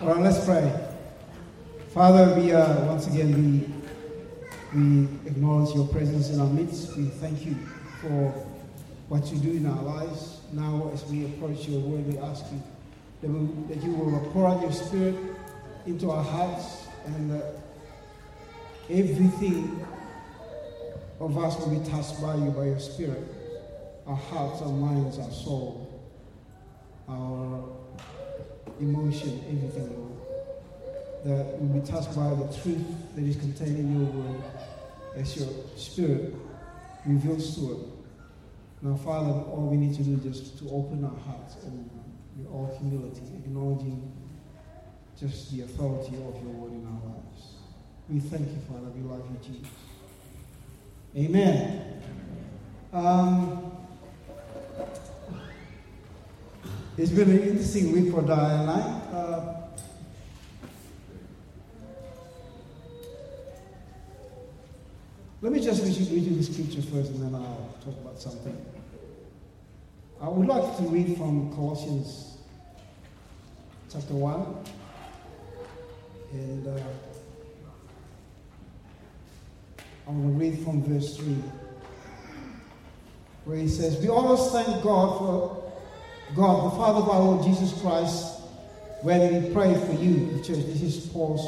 All right, let's pray. Father, we uh, once again we we acknowledge your presence in our midst. We thank you for what you do in our lives. Now, as we approach your word, we ask you that, we, that you will pour out your spirit into our hearts and that everything of us will be touched by you, by your spirit. Our hearts, our minds, our soul, our emotion, everything, Lord. That will be touched by the truth that is contained in your word as your spirit reveals to it. Now, Father, all we need to do is just to open our hearts and in all humility, acknowledging just the authority of your word in our lives. We thank you, Father. We love you, Jesus. Amen. Um, it's been an interesting week for Diane and I. Uh, let me just read you, read you the scripture first and then I'll talk about something. I would like to read from Colossians chapter 1 and uh, I'm going to read from verse 3 where he says, We always thank God for God, the Father of our Lord Jesus Christ, when we pray for you, the church. This is Paul's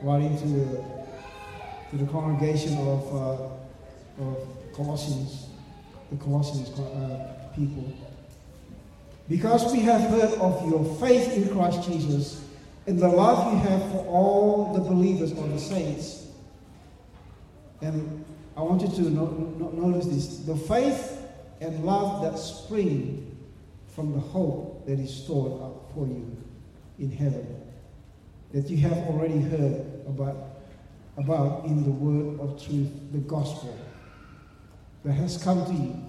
writing to the, to the congregation of, uh, of Colossians, the Colossians uh, people. Because we have heard of your faith in Christ Jesus and the love you have for all the believers or the saints. And I want you to no, no, notice this the faith and love that spring from the hope that is stored up for you in heaven, that you have already heard about, about in the word of truth, the gospel that has come to you.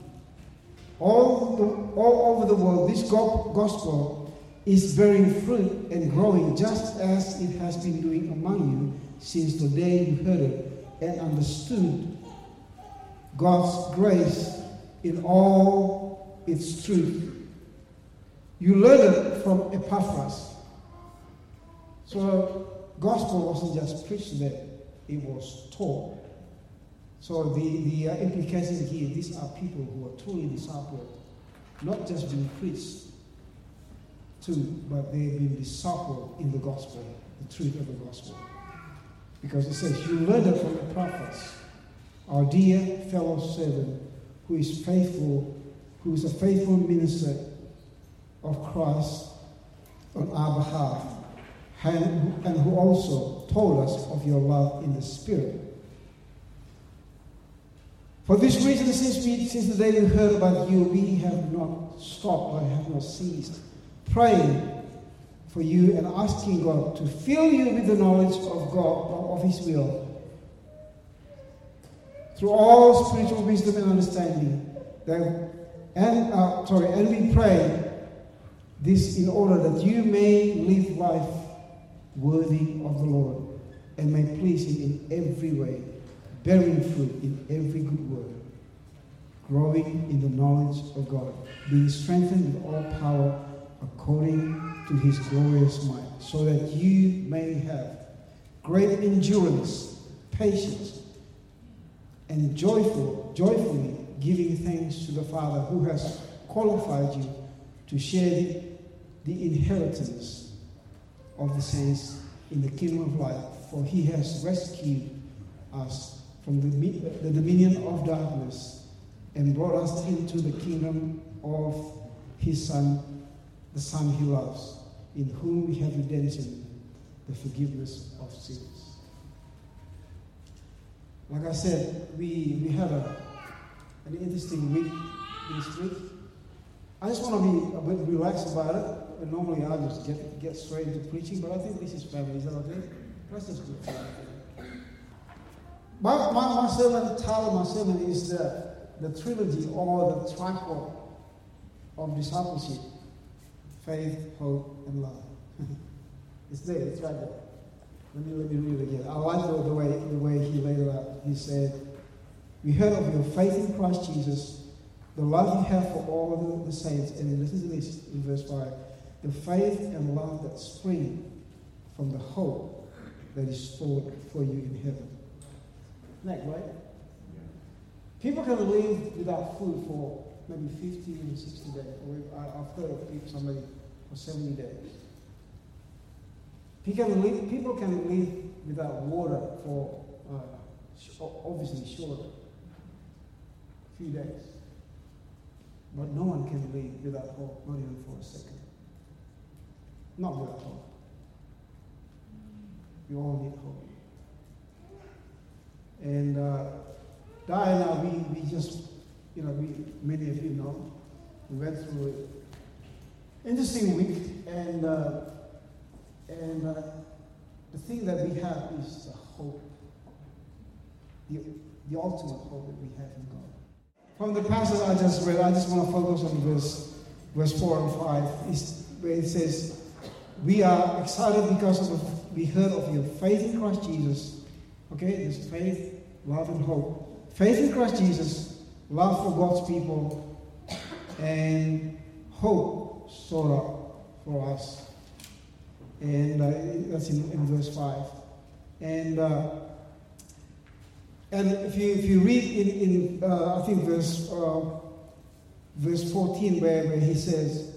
All, the, all over the world, this gospel is bearing fruit and growing just as it has been doing among you since the day you heard it and understood God's grace in all its truth you learn it from Epaphras. So gospel wasn't just preached there, it was taught. So the, the uh, implication here, these are people who are truly discipled, not just being preached to, but they've been discipled in the gospel, the truth of the gospel. Because it says, you learned it from Epaphras, our dear fellow servant, who is faithful, who is a faithful minister of Christ on our behalf, and, who also told us of your love in the Spirit. For this reason, since, we, since the day we heard about you, we have not stopped or have not ceased praying for you and asking God to fill you with the knowledge of God, of His will, through all spiritual wisdom and understanding. That, and uh, sorry, and we pray this in order that you may live life worthy of the Lord and may please Him in every way, bearing fruit in every good work, growing in the knowledge of God, being strengthened with all power according to His glorious might, so that you may have great endurance, patience, and joyful, joyfully giving thanks to the Father who has qualified you to share the the inheritance of the saints in the kingdom of light, for he has rescued us from the, the dominion of darkness and brought us into the kingdom of his Son, the Son he loves, in whom we have redemption, the forgiveness of sins. Like I said, we, we had a, an interesting week this week. I just want to be a bit relaxed about it Uh, normally I just get, get straight into preaching, but I think this is family. Okay? That's just good. My, my, my sermon, title of my sermon is the, the trilogy or the tripod of discipleship faith, hope, and love. it's there, it's right there. Let me, let me read it again. I like the, way, the way he laid it out. He said, We heard of your faith in Christ Jesus, the love you have for all the, the saints, and then listen to this in verse 5 the faith and love that spring from the hope that is stored for you in heaven. Isn't that right? People can live without food for maybe 50 and 60 days. I've heard of people, somebody for 70 days. People can live, people can live without water for uh, obviously short, a few days. But no one can live without hope, not even for a second. Not without hope. We all need hope. And uh, Diana, we, we just, you know, we, many of you know, we went through an interesting week, and uh, and uh, the thing that we have is the hope, the, the ultimate hope that we have in God. From the passage I just read, I just want to focus on verse, verse 4 and 5, where it says, We are excited because of we heard of your faith in Christ Jesus. Okay, there's faith, love, and hope. Faith in Christ Jesus, love for God's people, and hope up for us. And uh, that's in, in, verse 5. And uh, and if you, if you read in, in uh, I think verse, uh, verse 14, where, where he says,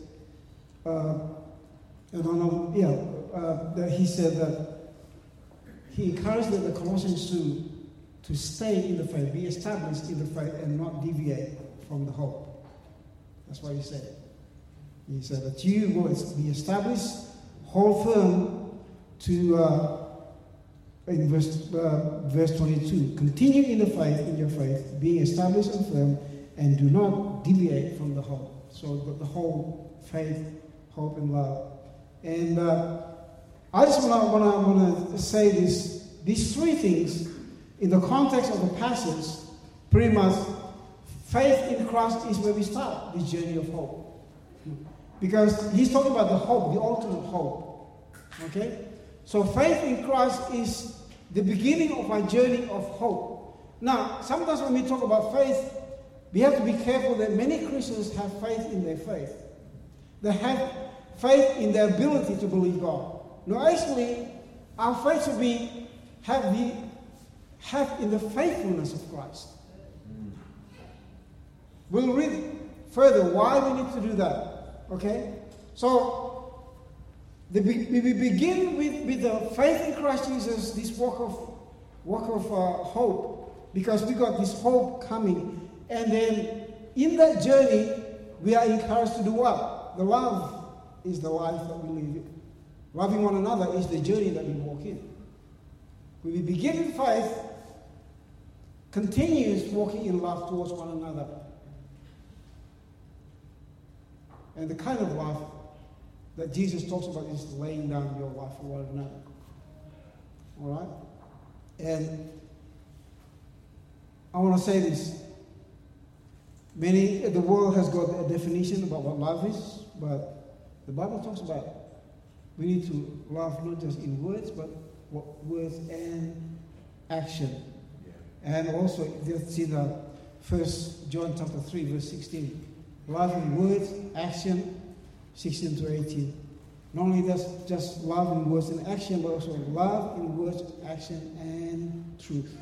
know, yeah, uh, that he said that he encouraged the Colossians to, to stay in the faith, be established in the faith, and not deviate from the hope. That's what he said. He said that you will be established, hold firm to uh, in verse, uh, verse 22 continue in the faith in your faith being established and firm and do not deviate from the hope so the, the whole faith hope and love and uh, i just want to say this these three things in the context of the passage pretty much faith in christ is where we start this journey of hope because he's talking about the hope the ultimate hope okay so faith in Christ is the beginning of our journey of hope. Now, sometimes when we talk about faith, we have to be careful that many Christians have faith in their faith. They have faith in their ability to believe God. No, actually, our faith should be have the have in the faithfulness of Christ. We'll read further why we need to do that. Okay? So the, we begin with, with the faith in Christ Jesus, this walk of, walk of uh, hope, because we got this hope coming. And then in that journey, we are encouraged to do what? The love is the life that we live in. Loving one another is the journey that we walk in. When we begin in faith, continues walking in love towards one another. And the kind of love that Jesus talks about is laying down your life for one another. All right? And I want to say this. Many, the world has got a definition about what love is, but the Bible talks about we need to love not just in words, but words and action. Yeah. And also, just see the First John chapter 3, verse 16. Love in words, action, 16 to 18. Not only just, just love in words and action, but also love in words, action, and truth.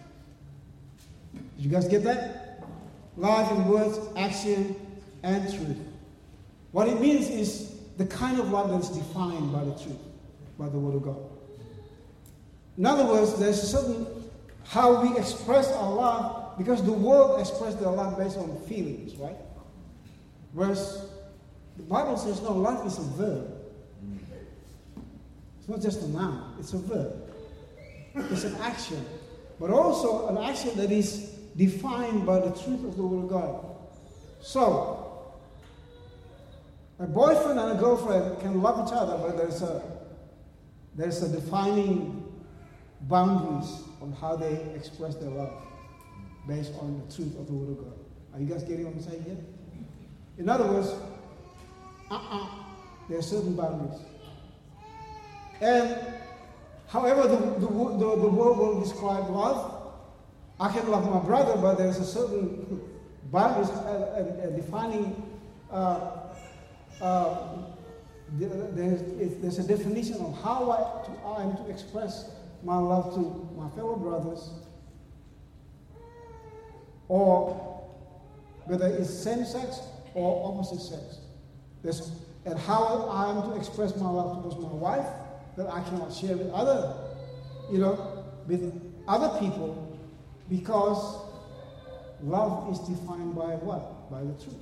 Did you guys get that? Love in words, action, and truth. What it means is the kind of love that's defined by the truth, by the Word of God. In other words, there's a certain how we express our love because the world expresses their love based on feelings, right? Whereas the Bible says, no, love is a verb. It's not just a noun, it's a verb. It's an action, but also an action that is defined by the truth of the Word of God. So, a boyfriend and a girlfriend can love each other, but there's a there's a defining boundaries on how they express their love based on the truth of the Word of God. Are you guys getting what I'm saying here? In other words, uh-uh. There are certain boundaries. And however the, the, the, the world will describe love, I can love my brother, but there's a certain boundaries, uh, defining uh, uh, there's, there's a definition of how I, to, I am to express my love to my fellow brothers, or whether it's same sex or opposite sex. There's, and how I am to express my love towards my wife that I cannot share with other, you know, with other people, because love is defined by what? By the truth.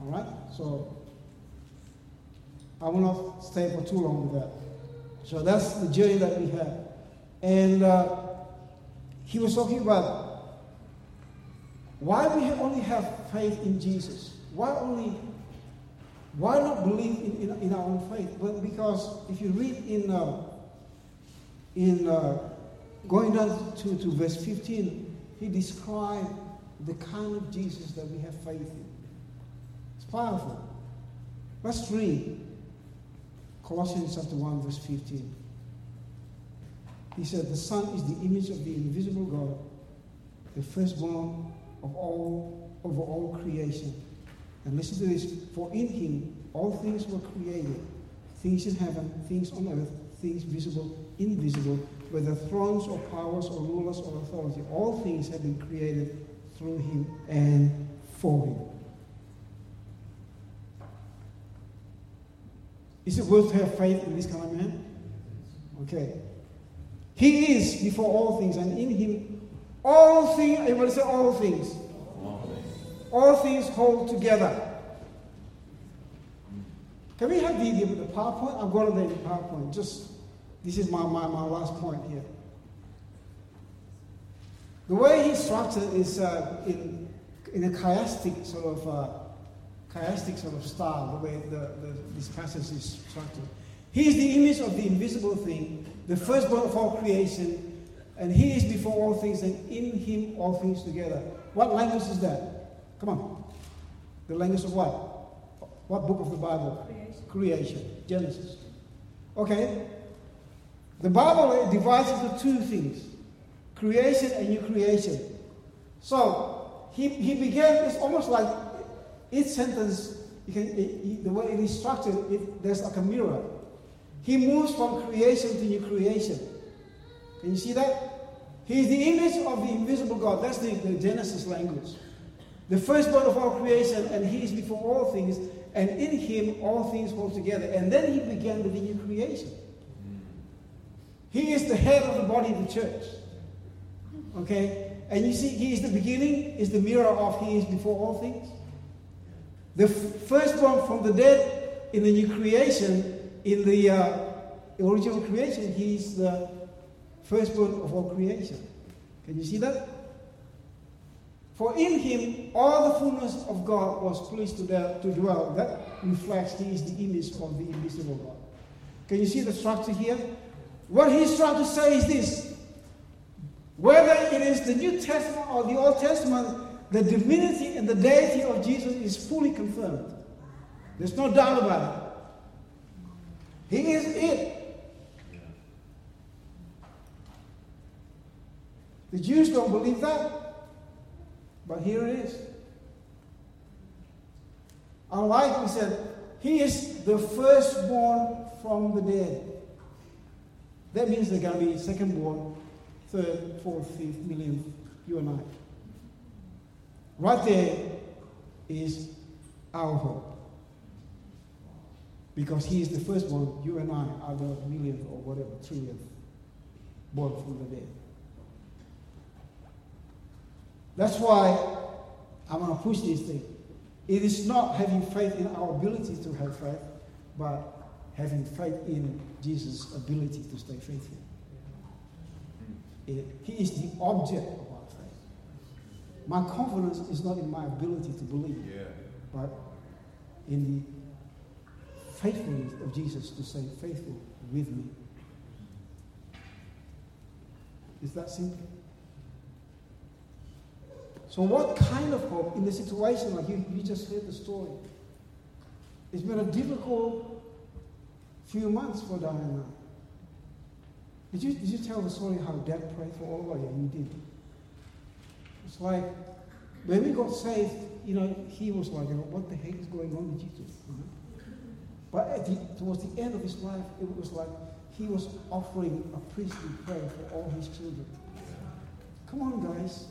All right. So I will not stay for too long with that. So that's the journey that we have. And uh, he was talking about why we only have faith in Jesus. Why only? Why not believe in, in, in our own faith? Well, because if you read in uh, in uh, going down to, to verse 15, he described the kind of Jesus that we have faith in. It's powerful. Let's read Colossians chapter 1, verse 15. He said, The Son is the image of the invisible God, the firstborn of all over all creation. And listen to this, for in him all things were created, things in heaven, things on earth, things visible, invisible, whether thrones or powers or rulers or authority. All things have been created through him and for him. Is it worth to have faith in this kind of man? Okay. He is before all things, and in him all things, everybody say all things. All things, all things hold together. Can we have the, the, PowerPoint? I've got it in the PowerPoint. Just, this is my, my, my last point here. The way he structured is uh, in, in a chiastic sort of uh, sort of style, the way the, the, this passage is structured. He is the image of the invisible thing, the firstborn of all creation, and he is before all things, and in him all things together. What language is that? Come on. The language of what? What book of the Bible? Creation. Creation. Genesis. Okay. The Bible divides into two things creation and new creation. So he, he began, it's almost like each sentence, can, it, the way it is structured, it, there's like a mirror. He moves from creation to new creation. Can you see that? He is the image of the invisible God. That's the, the Genesis language. The firstborn of all creation, and he is before all things, and in him all things hold together. And then he began with the new creation. He is the head of the body of the church. Okay? And you see, he is the beginning, is the mirror of he is before all things. The firstborn from the dead in the new creation, in the uh, original creation, he's the firstborn of all creation. Can you see that? For in him all the fullness of God was pleased to, to dwell. That reflects he is the image of the invisible God. Can you see the structure here? What he's trying to say is this whether it is the New Testament or the Old Testament, the divinity and the deity of Jesus is fully confirmed. There's no doubt about it. He is it. The Jews don't believe that, but here it is. Unlike we said, he is the firstborn from the dead. That means they're going to be secondborn third, fourth, fifth, millionth, you and I. Right there is our hope. Because he is the first one, you and I are the millionth or whatever, trillionth born from the dead. That's why I want to push this thing. It is not having faith in our ability to have faith, but having faith in Jesus' ability to stay faithful. It, he is the object. My confidence is not in my ability to believe, yeah. but in the faithfulness of Jesus to stay faithful with me. Is that simple? So, what kind of hope in the situation like you, you just heard the story? It's been a difficult few months for Diana. Did you, did you tell the story how dad prayed for all of you? You did. It's like when we got saved, you know, he was like, you know, what the heck is going on with Jesus? But the, towards the end of his life, it was like he was offering a priestly prayer for all his children. Come on, guys.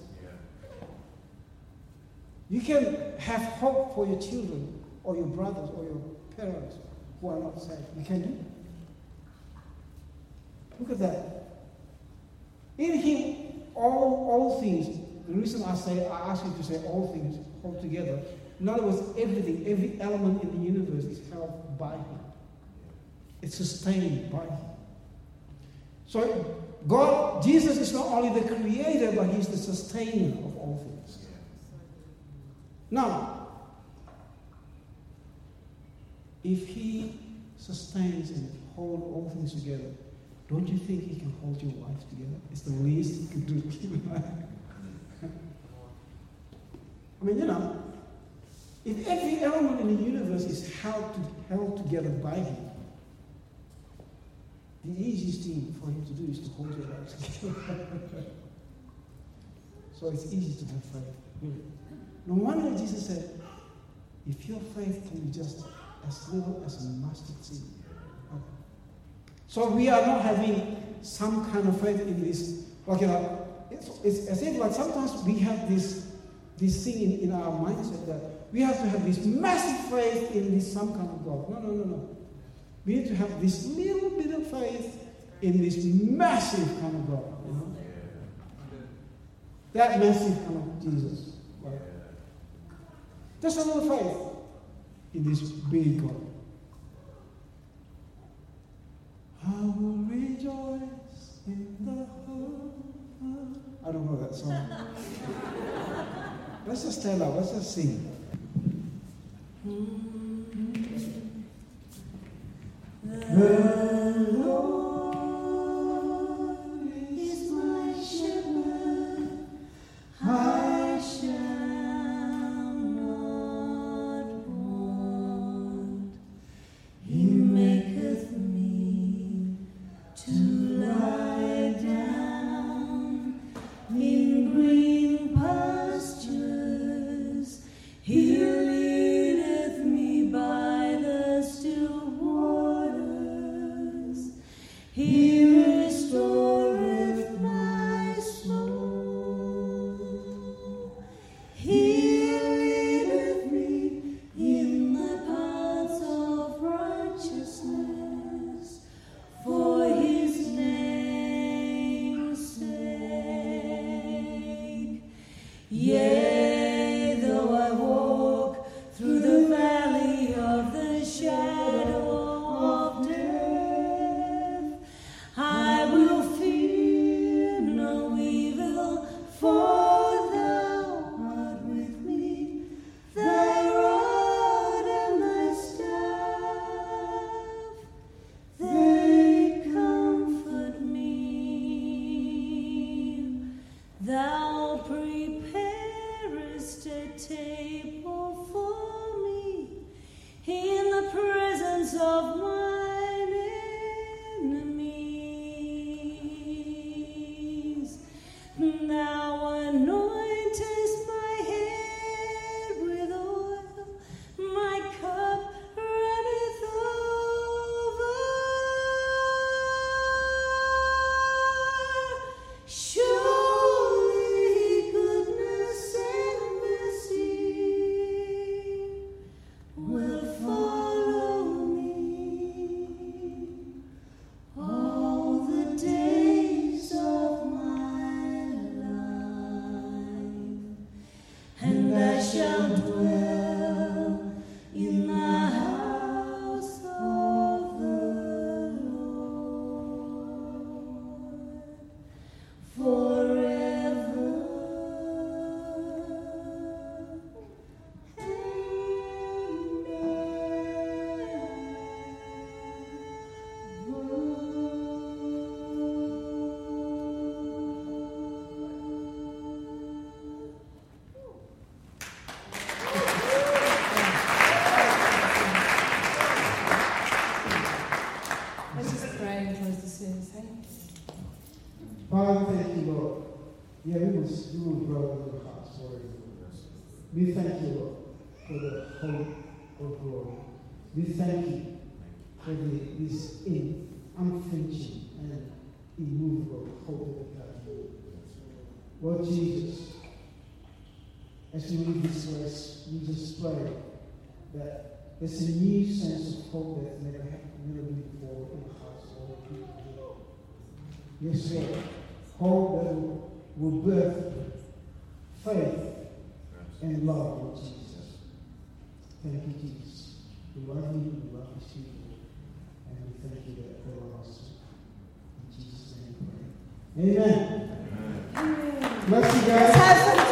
You can have hope for your children or your brothers or your parents who are not saved. You can do. Look at that. In him, all, all things, the reason I say, I ask you to say all things all together, in other words, everything, every element in the universe is held by him. It's sustained by him. So God, Jesus is not only the creator, but he's the sustainer of all things. Now, if he sustains and holds all things together, don't you think he can hold your wife together? It's the least he can do. I mean, you know, if every element in the universe is held, to, held together by him, the easiest thing for him to do is to hold your life together. so it's easy to have faith. No wonder Jesus said, if your faith can be just as little as a mustard seed. So we are not having some kind of faith in this. Like, you know, it's, it's as if like sometimes we have this, this thing in, in our mindset that we have to have this massive faith in this some kind of God. No, no, no, no. We need to have this little bit of faith in this massive kind of God. You know? That massive kind of Jesus. Right? Just a little faith in this big God. I will rejoice in the hope. I don't know that song. Let's just stand up. Let's just sing. Lord Jesus, as we read this verse, we just pray that there's a new sense of hope that never, never been before in the hearts of all people. Yes, Lord. Hope that will, birth faith and love, Lord Jesus. Thank you, Jesus. We love you, we love you, people, and we thank you that for us. In Jesus' name we pray. Amen. Bless you guys.